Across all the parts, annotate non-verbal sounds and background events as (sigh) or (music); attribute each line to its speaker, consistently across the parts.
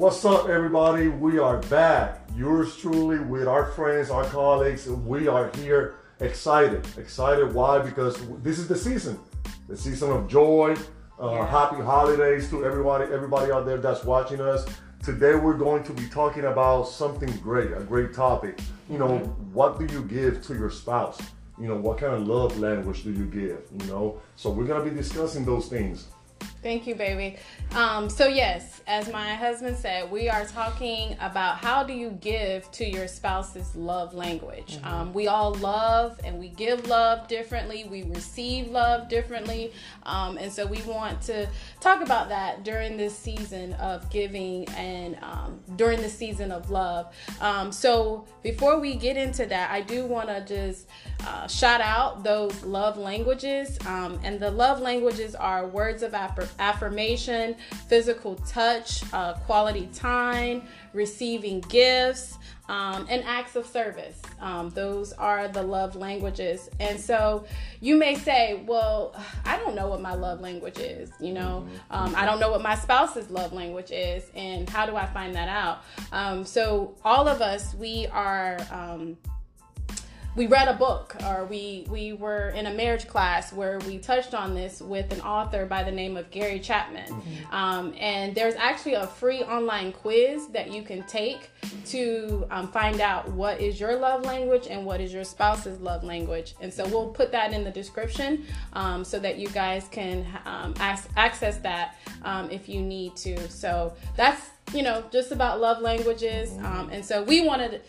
Speaker 1: What's up, everybody? We are back. Yours truly with our friends, our colleagues. We are here excited. Excited. Why? Because this is the season, the season of joy. Uh,
Speaker 2: Yeah.
Speaker 1: Happy holidays to everybody, everybody out there that's watching us. Today we're going to be talking about something great, a great topic. You know, what do you give to your spouse? You know, what kind of love language do you give? You know, so we're gonna be discussing those things.
Speaker 2: Thank you, baby. Um, so yes, as my husband said, we are talking about how do you give to your spouse's love language. Um, we all love and we give love differently. We receive love differently, um, and so we want to talk about that during this season of giving and um, during the season of love. Um, so before we get into that, I do want to just uh, shout out those love languages, um, and the love languages are words of affir- affirmation, physical touch, uh, quality time, receiving gifts, um, and acts of service. Um, those are the love languages. And so you may say, well, I don't know what my love language is. You know, um, I don't know what my spouse's love language is. And how do I find that out? Um, so all of us, we are. We read a book or we we were in a marriage class where we touched on this with an author by the name of Gary Chapman. Um, and there's actually a free online quiz that you can take to um, find out what is your love language and what is your spouse's love language. And so we'll put that in the description um, so that you guys can um, ac- access that um, if you need to. So that's you know just about love languages. Um, and so we wanted to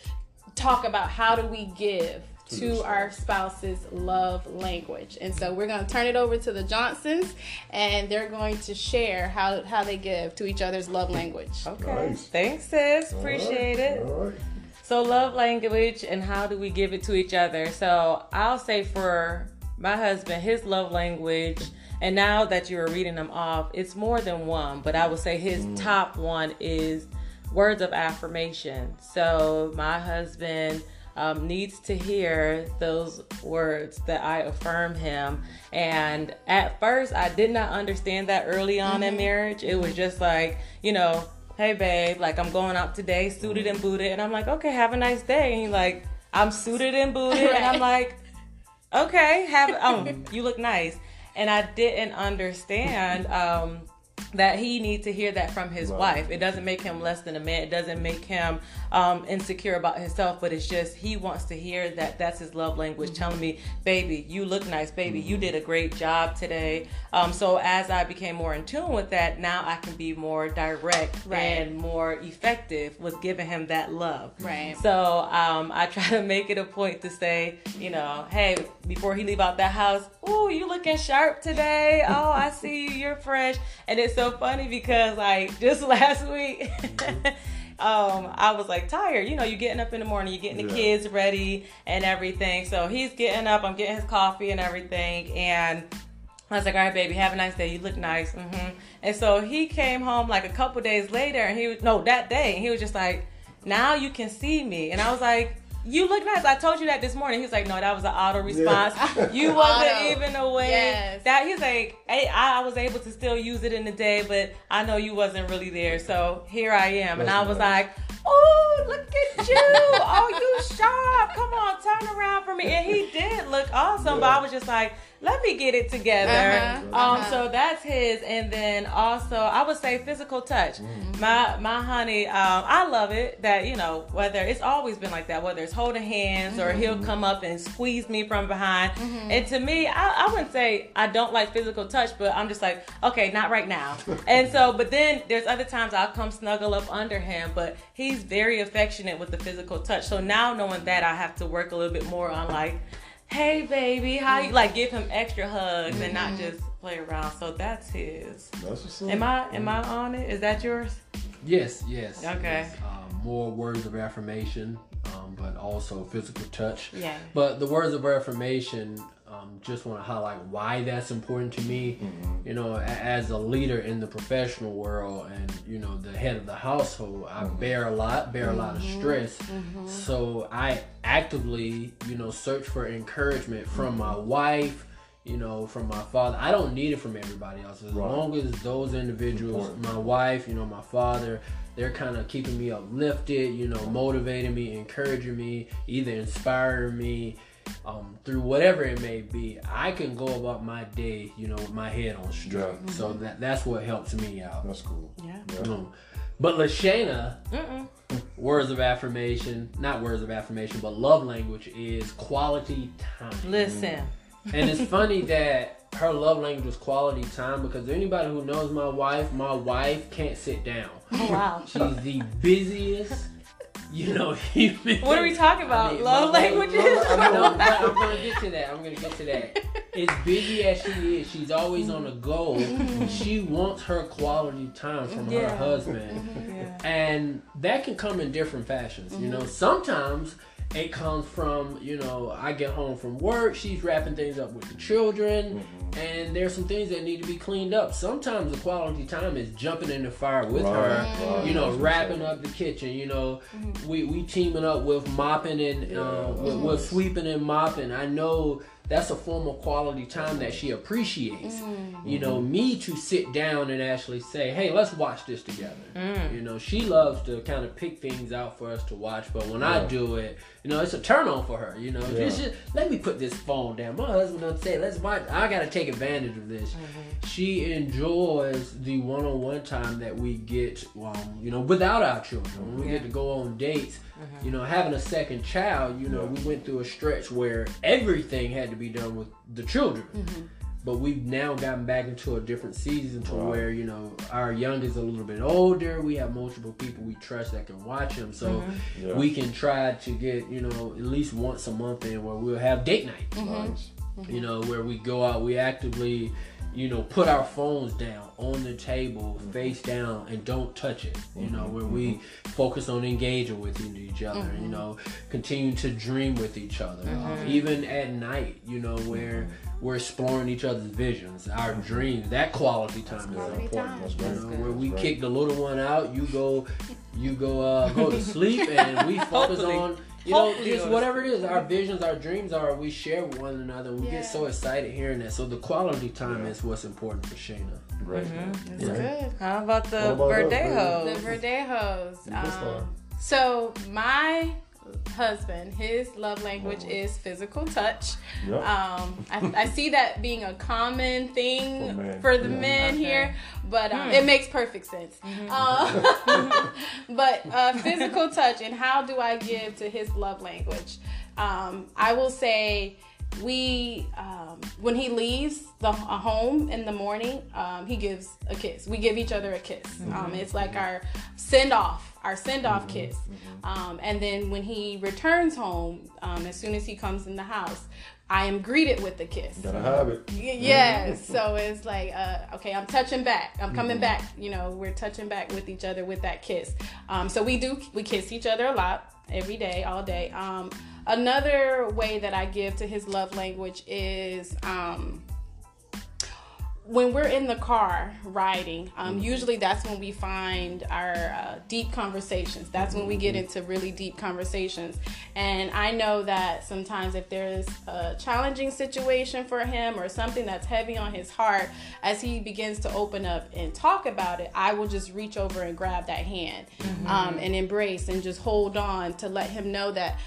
Speaker 2: talk about how do we give
Speaker 1: To
Speaker 2: to our spouse's love language. And so we're going to turn it over to the Johnsons and they're going to share how, how they give to each other's love language.
Speaker 3: Okay.
Speaker 1: Nice.
Speaker 3: Thanks, sis.
Speaker 1: All
Speaker 3: Appreciate
Speaker 1: right,
Speaker 3: it.
Speaker 1: All right.
Speaker 3: So, love language and how do we give it to each other? So, I'll say for my husband, his love language, and now that you are reading them off, it's more than one, but I would say his mm. top one is words of affirmation. So, my husband. Um, needs to hear those words that I affirm him. And at first, I did not understand that early on in marriage. It was just like, you know, hey babe, like I'm going out today, suited and booted, and I'm like, okay, have a nice day. And he's like, I'm suited and booted, and I'm like, okay, have um, you look nice. And I didn't understand um that he needs to hear that from his
Speaker 1: Right.
Speaker 3: wife. It doesn't make him less than a man. It doesn't make him um, insecure about himself. But it's just he wants to hear that that's his love language, telling me, "Baby, you look nice. Baby, you did a great job today." Um, so as I became more in tune with that, now I can be more direct
Speaker 2: Right.
Speaker 3: and more effective with giving him that love.
Speaker 2: Right.
Speaker 3: So um, I try to make it a point to say, you know, hey, before he leave out that house, ooh, you looking sharp today. Oh, I see you. You're fresh. And it's so funny because like just (laughs) last week. Um, I was like tired, you know. you're getting up in the morning, you're getting the
Speaker 1: Yeah.
Speaker 3: kids ready and everything. So he's getting up, I'm getting his coffee and everything, and I was like, "All right, baby, have a nice day. You look nice." hmm And so he came home like a couple days later, and he was no that day, and he was just like, "Now you can see me," and I was like. You look nice. I told you that this morning. He's like, no, that was an auto response. (laughs) You wasn't
Speaker 2: Auto.
Speaker 3: even aware
Speaker 2: Yes.
Speaker 3: that he's like, hey, I, I was able to still use it in the day, but I know you wasn't really there. So here I am, and I was
Speaker 1: nice.
Speaker 3: like, oh, look at you. oh, you sharp. Come on, turn around for me. And he did look awesome, but I was just like, let me get it together.
Speaker 2: Uh-huh,
Speaker 3: Um,
Speaker 2: uh-huh.
Speaker 3: so that's his, and then also I would say physical touch. My my honey, um, I love it that you know whether it's always been like that, whether it's holding hands or he'll come up and squeeze me from behind. And to me, I, I wouldn't say I don't like physical touch, but I'm just like, okay, not right now. and so, but then there's other times I'll come snuggle up under him, but he's very affectionate with the physical touch. So now knowing that, I have to work a little bit more on like hey baby, how you like give him extra hugs and not just play around. So that's his.
Speaker 1: That's what's up.
Speaker 3: Am I am I on it? Is that yours?
Speaker 4: Yes, yes.
Speaker 3: Okay.
Speaker 4: yes. Um, more words of affirmation, um, but also physical touch.
Speaker 3: Yeah.
Speaker 4: But the words of affirmation, um, just want to highlight why that's important to me. Mm-hmm. You know, as a leader in the professional world and, you know, the head of the household, I mm-hmm. bear a lot, bear a lot of mm-hmm. stress. So I actively, you know, search for encouragement from my wife, you know, from my father. I don't need it from everybody else. As
Speaker 1: Right.
Speaker 4: long as those individuals,
Speaker 1: Important.
Speaker 4: my wife, you know, my father, they're kind of keeping me uplifted, you know, motivating me, encouraging me, either inspiring me um, through whatever it may be. I can go about my day, you know, with my head on straight.
Speaker 1: Yeah.
Speaker 4: So that that's what helps me out.
Speaker 1: That's cool.
Speaker 2: Yeah.
Speaker 4: Mm. But Lashana, words of affirmation, not words of affirmation, but love language is quality time.
Speaker 3: Listen.
Speaker 4: And it's funny (laughs) that her love language is quality time because anybody who knows my wife, my wife can't sit down.
Speaker 3: Oh, wow.
Speaker 4: She's the busiest, you know, (laughs) human.
Speaker 3: What are we talking about?
Speaker 4: I
Speaker 3: Love
Speaker 4: my-
Speaker 3: languages?
Speaker 4: I know, but I'm gonna get to that. I'm gonna get to that. As busy as she is, she's always on the go. She wants her quality time from her
Speaker 3: Yeah.
Speaker 4: husband,
Speaker 3: Yeah.
Speaker 4: and that can come in different fashions. You know, mm-hmm. sometimes it comes from you know I get home from work, she's wrapping things up with the children. Mm-hmm. And there's some things that need to be cleaned up. Sometimes the quality time is jumping in the fire with
Speaker 1: Right,
Speaker 4: her,
Speaker 1: right. Mm-hmm.
Speaker 4: you know,
Speaker 1: That's
Speaker 4: wrapping up the kitchen. You know, mm-hmm. we we teaming up with mopping and uh, with, with sweeping and mopping. I know that's a form of quality time that she appreciates. Mm. You know, me to sit down and actually say, "Hey, let's watch this together." Mm. You know, she loves to kind of pick things out for us to watch, but when I do it, you know, it's a turn on for her. You know,
Speaker 1: Yeah.
Speaker 4: just, just let me put this phone down. My husband will say, "Let's watch." I gotta take advantage of this. Mm-hmm. She enjoys the one-on-one time that we get, um, you know, without our children. When we get to go on dates, mm-hmm. you know, having a second child, you know,
Speaker 1: Yeah.
Speaker 4: we went through a stretch where everything had to be done with the children. Mm-hmm. But we've now gotten back into a different season to
Speaker 1: Right.
Speaker 4: where you know our youngest is a little bit older. We have multiple people we trust that can watch him, so mm-hmm.
Speaker 1: Yeah.
Speaker 4: we can try to get you know at least once a month in where we'll have date night mm-hmm.
Speaker 1: Nice.
Speaker 4: you know, where we go out, we actively, you know, put our phones down on the table, face down, and don't touch it. You know, mm-hmm. where we mm-hmm. focus on engaging with each other, you mm-hmm. know, continue to dream with each other. Um, even at night, you know, where we're exploring each other's visions, our dreams. That quality time is
Speaker 2: quality
Speaker 4: important.
Speaker 2: time.
Speaker 1: That's
Speaker 4: You know, where we
Speaker 1: That's right.
Speaker 4: kick the little one out, you go, you go, uh, go to (laughs) sleep, and we focus on you know,
Speaker 3: Hopefully
Speaker 4: just whatever it is, our visions, our dreams are, we share with one another. We
Speaker 2: Yeah.
Speaker 4: get so excited hearing that. So the quality time
Speaker 1: Yeah.
Speaker 4: is what's important for Shayna.
Speaker 1: Great.
Speaker 2: That's
Speaker 1: Right.
Speaker 2: good.
Speaker 3: How about the
Speaker 1: What about
Speaker 3: birthday
Speaker 1: us,
Speaker 2: The? Verdejos.
Speaker 1: You can start.
Speaker 2: Um, so my husband, his love language is physical touch.
Speaker 1: Yep.
Speaker 2: Um, I, I see that being a common thing
Speaker 1: For
Speaker 2: for the
Speaker 1: yeah.
Speaker 2: men
Speaker 3: Okay.
Speaker 2: here, but um, it makes perfect sense. Uh, (laughs) but uh, physical touch and how do I give to his love language? Um, I will say we um, when he leaves the a home in the morning, um, he gives a kiss. We give each other a kiss. Um, it's like our send off, our send off kiss. Um, and then when he returns home, um, as soon as he comes in the house, I am greeted with a kiss.
Speaker 1: Gotta have it.
Speaker 2: Y- Yes. So it's like, uh, okay, I'm touching back. I'm coming back. You know, we're touching back with each other with that kiss. Um, so we do, we kiss each other a lot every day, all day. Another way that I give to his love language is, um, when we're in the car riding, um, usually that's when we find our uh, deep conversations. That's when we get into really deep conversations. And I know that sometimes if there's a challenging situation for him or something that's heavy on his heart, as he begins to open up and talk about it, I will just reach over and grab that hand um, and embrace and just hold on to let him know that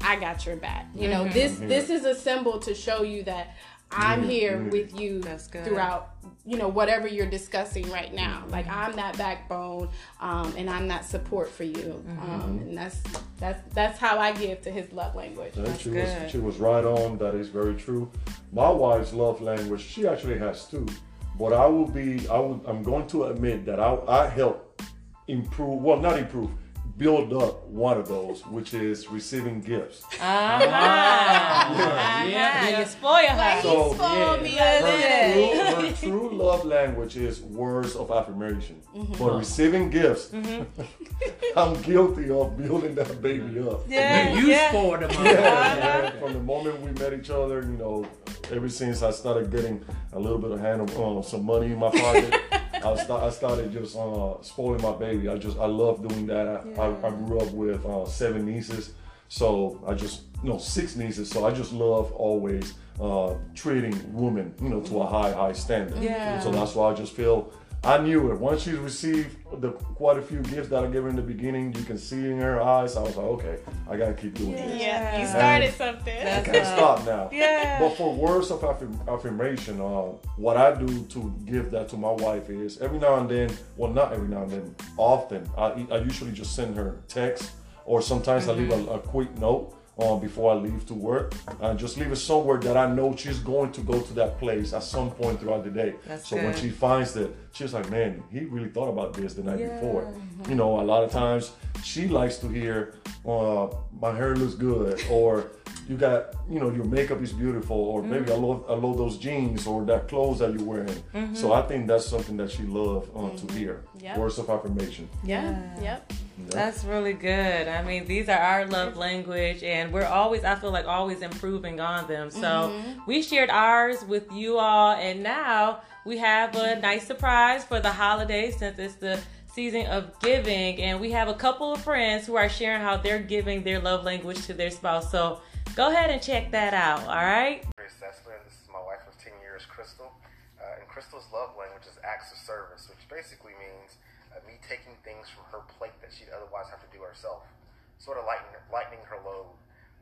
Speaker 2: I got your back. You know, this this is a symbol to show you that I'm here with you
Speaker 3: That's good.
Speaker 2: throughout you know whatever you're discussing right now like i'm that backbone um, and i'm that support for you um, and that's that's that's how i give to his love language
Speaker 1: Yeah, she was
Speaker 3: good.
Speaker 1: she was right on. That is very true. My wife's love language, she actually has two. But I will be I will I'm going to admit that I I help improve well not improve, build up one of those, which is receiving gifts.
Speaker 3: Ah,
Speaker 4: Yeah, yeah.
Speaker 3: You spoil her.
Speaker 1: So,
Speaker 2: he spoiled
Speaker 4: yeah.
Speaker 2: me
Speaker 3: Her
Speaker 2: already.
Speaker 1: True, her true love language is words of affirmation.
Speaker 2: Mm-hmm.
Speaker 1: But receiving gifts, I'm guilty of building that baby up. (laughs)
Speaker 3: Yeah,
Speaker 4: You, you
Speaker 3: yeah.
Speaker 4: spoiled them.
Speaker 1: Yeah, man, from the moment we met each other, you know, ever since I started getting a little bit of hand of uh, some money in my pocket, (laughs) (laughs) I, sta- I started just uh, spoiling my baby. I just I love doing that. I, I, I grew up with uh, seven nieces, so I just no six nieces. So I just love always uh, treating women, you know, to a high, high standard.
Speaker 3: Yeah.
Speaker 1: So that's why I just feel I knew it. Once she received the quite a few gifts that I gave her in the beginning, you can see in her eyes. I was like, okay, I gotta keep doing this.
Speaker 2: Yeah, you
Speaker 3: Yeah.
Speaker 2: started something.
Speaker 1: I can't stop now.
Speaker 3: Yeah.
Speaker 1: But for words of affirm- affirmation, uh, what I do to give that to my wife is every now and then, well, not every now and then, often, I, I usually just send her text or sometimes I leave a, a quick note um, before I leave to work. And just leave it somewhere that I know she's going to go to that place at some point throughout the day.
Speaker 3: That's
Speaker 1: so when she finds it, she's like, man, he really thought about this the night
Speaker 3: Yeah.
Speaker 1: before. You know, a lot of times she likes to hear, uh, my hair looks good, or you got, you know, your makeup is beautiful, or maybe I mm-hmm. love, I love those jeans or that clothes that you're wearing. Mm-hmm. So I think that's something that she loves um, to mm-hmm. hear.
Speaker 2: Yep.
Speaker 1: Words of affirmation.
Speaker 2: Yeah.
Speaker 3: Yeah.
Speaker 2: Yep.
Speaker 3: That's really good. I mean, these are our love language, and we're always, I feel like, always improving on them. So we shared ours with you all, and now we have a nice surprise for the holidays since it's the season of giving, and we have a couple of friends who are sharing how they're giving their love language to their spouse. So go ahead and check that out. All right.
Speaker 5: Chris Sessler, this is my wife of 10 years, Crystal. Uh, and Crystal's love language is acts of service, which basically means uh, me taking things from her plate that she'd otherwise have to do herself, sort of lightening, lightening her load.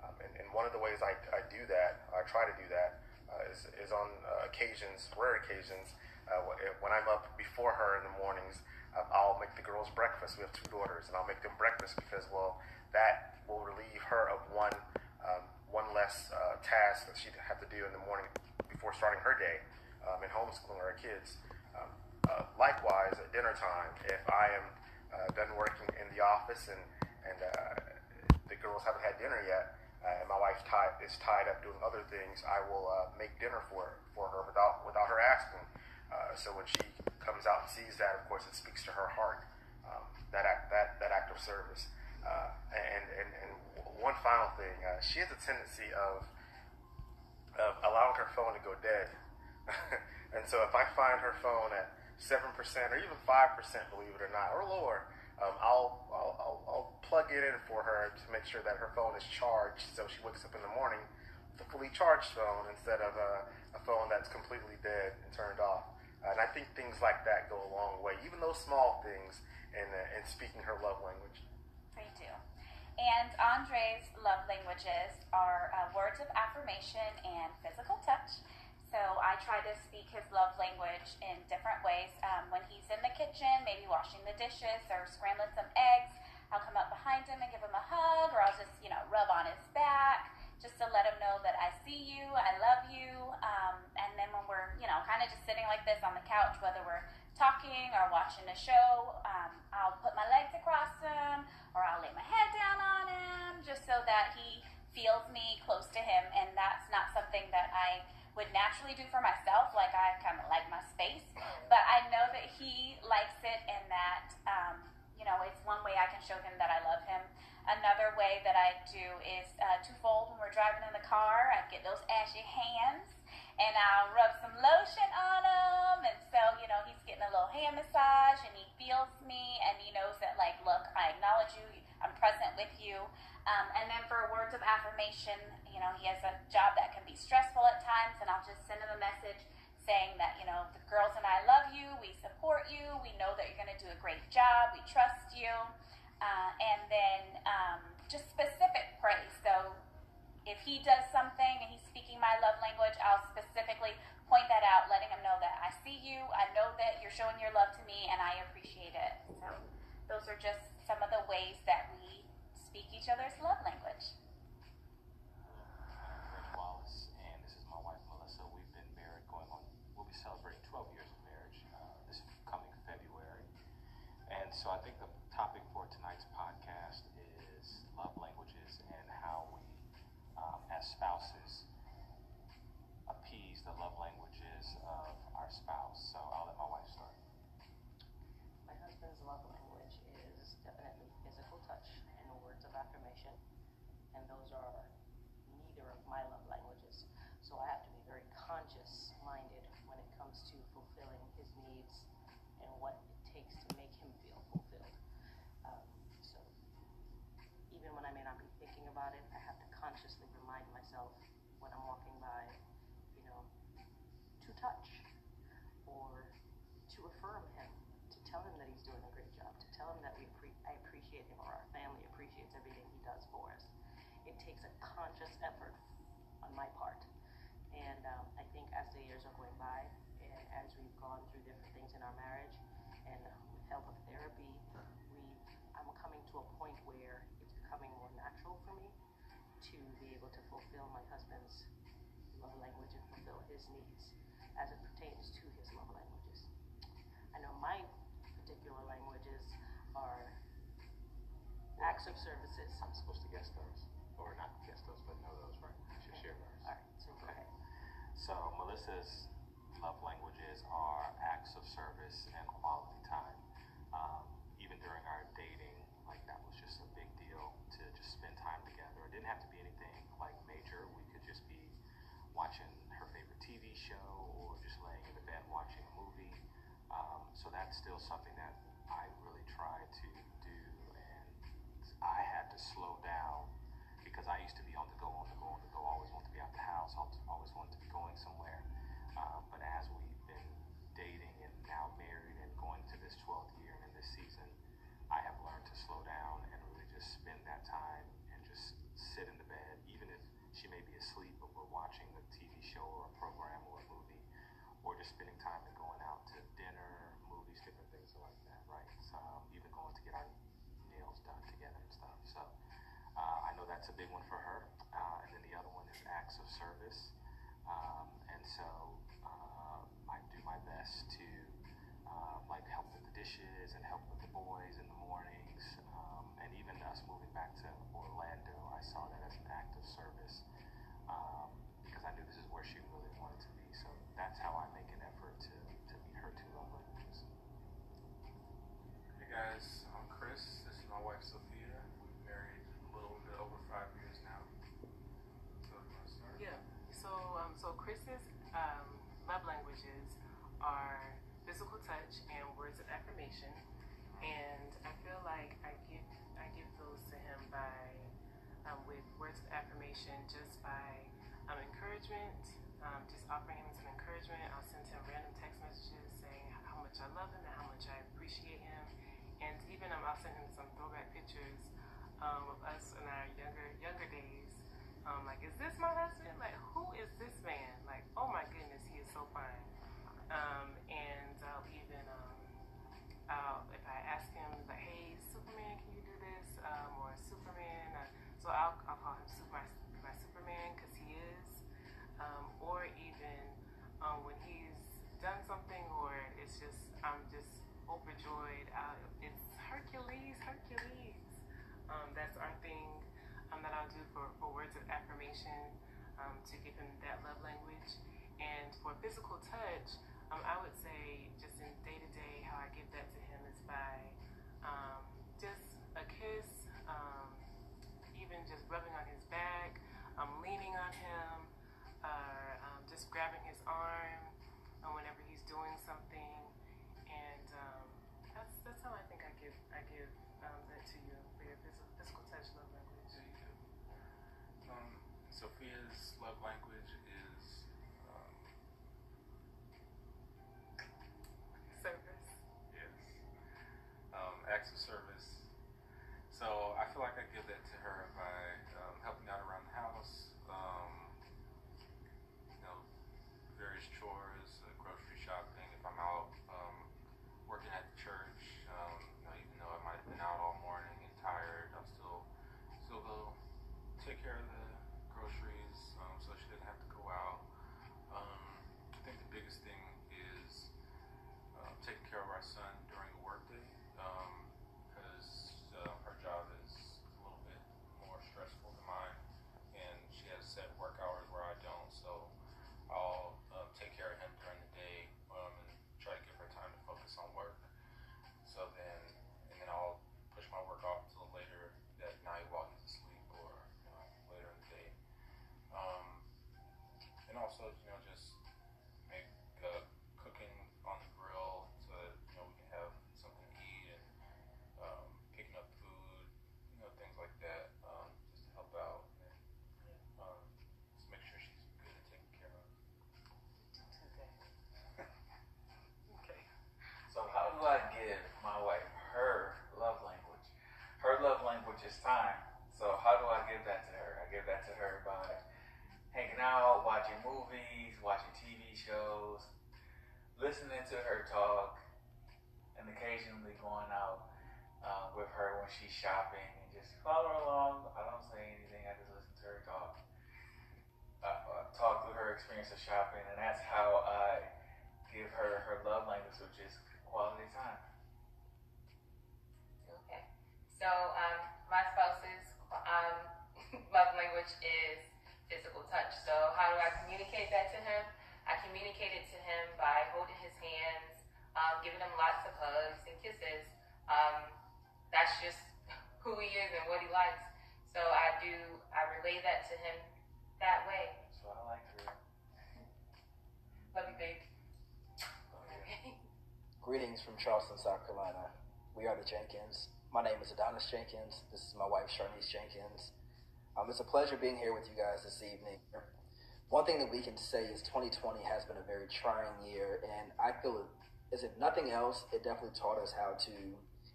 Speaker 5: Um, and, and one of the ways I, I do that, I try to do that, uh, is, is on uh, occasions, rare occasions, uh, when I'm up before her in the mornings, um, I'll make the girls breakfast. We have two daughters, and I'll make them breakfast because, well, that will relieve her of one um, one less uh, task that she'd have to do in the morning before starting her day um, in homeschooling our kids. Um, uh, likewise, at dinner time, if I am uh, done working in the office and and uh, the girls haven't had dinner yet, uh, and my wife is tied up doing other things, I will uh, make dinner for for her without without her asking. So when she comes out and sees that, of course, it speaks to her heart. Um, that act that that act of service. And, and and one final thing, uh, she has a tendency of of allowing her phone to go dead. (laughs) and so if I find her phone at seven percent or even five percent, believe it or not, or lower, um, I'll, I'll I'll I'll plug it in for her to make sure that her phone is charged, so she wakes up in the morning with a fully charged phone instead of a, a phone that's completely dead and turned off. And I think things like that go a long way, even those small things, in uh, in speaking her love language.
Speaker 6: They do. And Andre's love languages are uh, words of affirmation and physical touch. So I try to speak his love language in different ways. Um, when he's in the kitchen, maybe washing the dishes or scrambling some eggs, I'll come up behind him and give him a hug, or I'll just, you know, rub on his back just to let him know that I see you, I love you. Um, and then when we're, you know, kind of just sitting like this on the couch, whether we're talking or watching a show, um, I'll put my legs across him or I'll lay my head down on him just so that he feels me close to him. And that's not something that I would naturally do for myself. Like I kind of like my space, but I know that he likes it and that, um, you know, it's one way I can show him that I love him. Another way that I do is uh, twofold when we're driving in the car. I get those ashy hands and I'll rub some lotion on him. And so, you know, he's getting a little hand massage and he feels me and he knows that, like, look, I acknowledge you, I'm present with you. Um, and then for words of affirmation, you know, he has a job that can be stressful at times, and I'll just send him a message saying that, you know, the girls and I love you, we support you, we know that you're going to do a great job, we trust you. Uh, and then um, just specific praise. So if he does something and he's speaking my love language, I'll specifically point that out, letting him know that I see you, I know that you're showing your love to me, and I appreciate it. So those are just some of the ways that we speak each other's love language.
Speaker 7: comes to fulfilling his needs and what it takes to make him feel fulfilled. Um, so even when I may not be thinking about it, I have to consciously remind myself when I'm walking by, you know, to touch or to affirm him, to tell him that he's doing a great job, to tell him that we pre- I appreciate him or our family appreciates everything he does for us. It takes a conscious effort on my part. And um, I think as the years are going by, to be able to fulfill my husband's love language and fulfill his needs as it pertains to his love languages. I know my particular languages are acts of services.
Speaker 8: I'm supposed to guess those, or not guess those, but know those, right? I should share those.
Speaker 7: All right, so go ahead.
Speaker 8: So Melissa's love languages are acts of service and quality time. Um, even during our dating, like that was just a big deal to just spend time together. It didn't have to be anything like major. We could just be watching her favorite TV show or just laying in the bed watching a movie. Um, so that's still something that I really try to do, and I had to slow down because I used to be on the go, on the go, on the go. Always want to be out the house. Always wanted to be going somewhere. Um, but as we've been dating and now married and going to this 12th year and in this season, I have learned to slow down and really just spend that time and just sit in the bed, even if she may be asleep, but we're watching a TV show or a program or a movie, or just spending time and going out to dinner, movies, different things like that, right? So, um, even going to get our nails done together and stuff. So uh, I know that's a big one for her. Uh, and then the other one is acts of service. Um, and so uh, I do my best to uh, like help with the dishes and help with the boys in the mornings. Um, and even us moving back to Orlando, I saw that as an act of service um, because I knew this is where she really wanted to be. So that's how I make an effort to, to meet her two languages.
Speaker 9: Hey guys, I'm Chris. This is my wife Sophia. We've been married a little bit over five years now. So you want to start?
Speaker 10: Yeah. So, um, so Chris's um, love languages are and words of affirmation, and I feel like I give I give those to him by um, with words of affirmation just by um, encouragement, um, just offering him some encouragement. I'll send him random text messages saying how much I love him and how much I appreciate him, and even um, I'll send him some throwback pictures um, of us in our younger younger days. Um, like, is this my husband? Like, who is this man? Like, oh my goodness, he is so fine. Um, and I'll even, um, I'll, if I ask him, like, hey, Superman, can you do this? Um, or Superman, uh, so I'll, I'll call him super, my, my Superman because he is. Um, or even um, when he's done something, or it's just, I'm just overjoyed. Uh, it's Hercules, Hercules. Um, that's our thing um, that I'll do for, for words of affirmation um, to give him that love language. And for physical touch, um, I would say just in day to day, how I give that to him is by um, just a kiss, um, even just rubbing on his back, um, leaning on him, or um, just grabbing his arm um, whenever he's doing something. And um, that's that's how I think I give I give um, that to you your physical, physical touch love language.
Speaker 9: There you go. Um, Sophia's love language
Speaker 11: watching movies, watching TV shows, listening to her talk, and occasionally going out uh, with her when she's shopping and just follow her along. I don't say anything, I just listen to her talk. Uh, uh, talk through her experience of shopping, and that's how I give her her love language, which is quality time.
Speaker 12: Okay. So, um, my spouse's um, (laughs) love language is touch. So how do I communicate that to him? I communicate it to him by holding his hands, um, giving him lots of hugs and kisses. Um, that's just (laughs) who he is and what he likes. So I do, I relay that to him that way.
Speaker 11: So I like her.
Speaker 12: Love you, babe. (laughs)
Speaker 13: Greetings from Charleston, South Carolina. We are the Jenkins. My name is Adonis Jenkins. This is my wife, Sharnice Jenkins. Um, it's a pleasure being here with you guys this evening. One thing that we can say is 2020 has been a very trying year, and I feel as if nothing else, it definitely taught us how to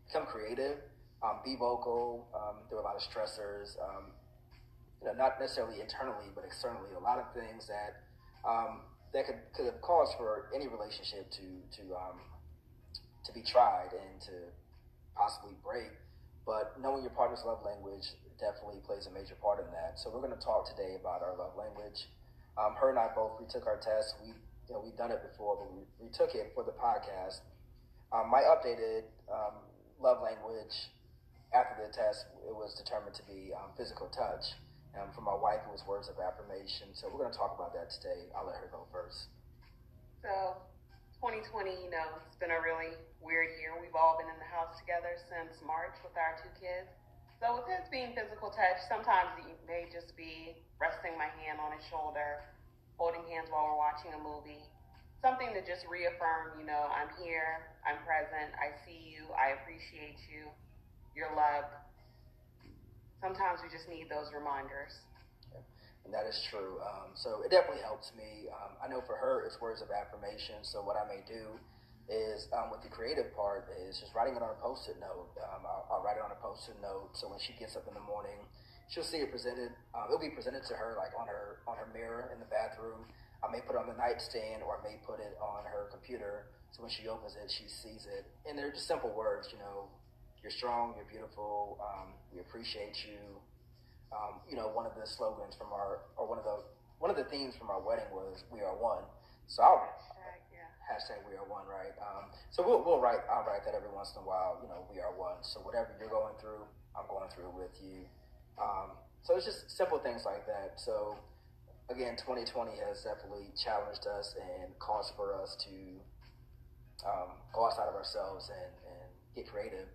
Speaker 13: become creative, um, be vocal. Um, there were a lot of stressors, um, you know, not necessarily internally, but externally. A lot of things that um, that could, could have caused for any relationship to to um, to be tried and to possibly break. But knowing your partner's love language definitely plays a major part in that. So we're going to talk today about our love language. Um, her and I both we took our test. We you know we've done it before, but we retook it for the podcast. Um, my updated um, love language after the test it was determined to be um, physical touch. Um, for my wife, it was words of affirmation. So we're going to talk about that today. I'll let her go first.
Speaker 10: So, 2020, you know, it's been a really weird year. We've all been in the house together since March with our two kids. So, with his being physical touch, sometimes it may just be resting my hand on his shoulder, holding hands while we're watching a movie. Something to just reaffirm, you know, I'm here, I'm present, I see you, I appreciate you, you're loved. Sometimes we just need those reminders.
Speaker 13: and that is true. Um, so it definitely helps me. Um, I know for her, it's words of affirmation. So what I may do is um, with the creative part is just writing it on a post-it note. Um, I'll, I'll write it on a post-it note. So when she gets up in the morning, she'll see it presented. Um, it'll be presented to her like on her on her mirror in the bathroom. I may put it on the nightstand or I may put it on her computer. So when she opens it, she sees it. And they're just simple words, you know, you're strong, you're beautiful, um, we appreciate you. Um, you know, one of the slogans from our, or one of the, one of the themes from our wedding was "We are one." So I'll
Speaker 10: Hashtag,
Speaker 13: "We are one," right? Um, so we'll, we'll write, I'll write that every once in a while. You know, "We are one." So whatever you're going through, I'm going through with you. Um, so it's just simple things like that. So again, 2020 has definitely challenged us and caused for us to um, go outside of ourselves and, and get creative.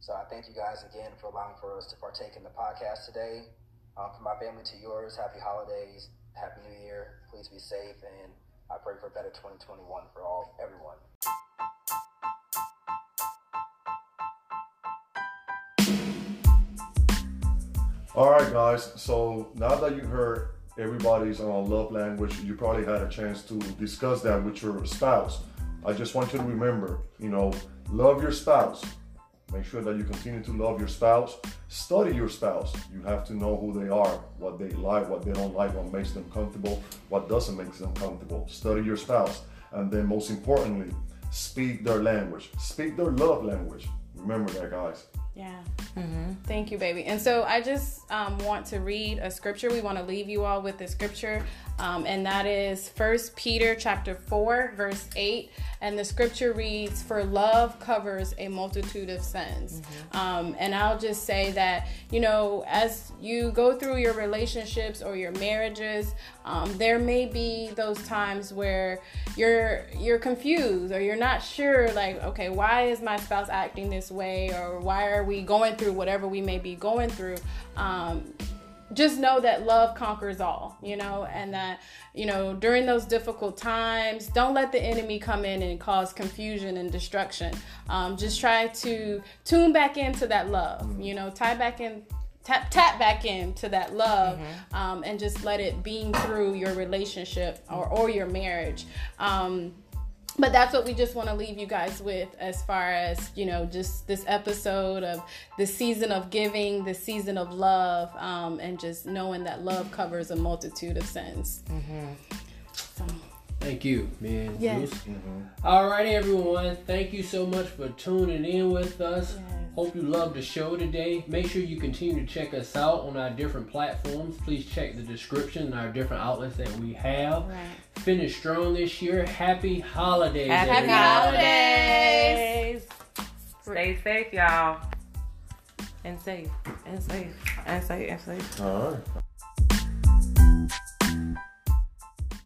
Speaker 13: So I thank you guys again for allowing for us to partake in the podcast today. Um, from my family to yours, happy holidays, happy new year. Please be safe, and I pray for a better 2021 for all everyone.
Speaker 1: All right, guys. So now that you heard everybody's uh, love language, you probably had a chance to discuss that with your spouse. I just want you to remember, you know, love your spouse. Make sure that you continue to love your spouse. Study your spouse. You have to know who they are, what they like, what they don't like, what makes them comfortable, what doesn't make them comfortable. Study your spouse. And then, most importantly, speak their language. Speak their love language. Remember that, guys.
Speaker 2: Yeah. Mm-hmm. Thank you, baby. And so I just um, want to read a scripture. We want to leave you all with the scripture, um, and that is First Peter chapter four, verse eight. And the scripture reads, "For love covers a multitude of sins." Um, and I'll just say that you know, as you go through your relationships or your marriages, um, there may be those times where you're you're confused or you're not sure, like, okay, why is my spouse acting this way, or why are we going through whatever we may be going through? Just know that love conquers all, you know, and that, you know, during those difficult times, don't let the enemy come in and cause confusion and destruction. Um, just try to tune back into that love, you know, tie back in. Tap, tap back into that love um, and just let it beam through your relationship or, or your marriage um, but that's what we just want to leave you guys with as far as you know just this episode of the season of giving the season of love um, and just knowing that love covers a multitude of sins so
Speaker 4: Thank you, man.
Speaker 2: Yes.
Speaker 4: Bruce. Alrighty, everyone. Thank you so much for tuning in with us. Hope you loved the show today. Make sure you continue to check us out on our different platforms. Please check the description and our different outlets that we have.
Speaker 2: Right.
Speaker 4: Finish strong this year. Happy holidays.
Speaker 3: Happy
Speaker 4: everyone.
Speaker 3: holidays. Stay safe, y'all. And safe. And safe. And safe. And safe.
Speaker 1: All right.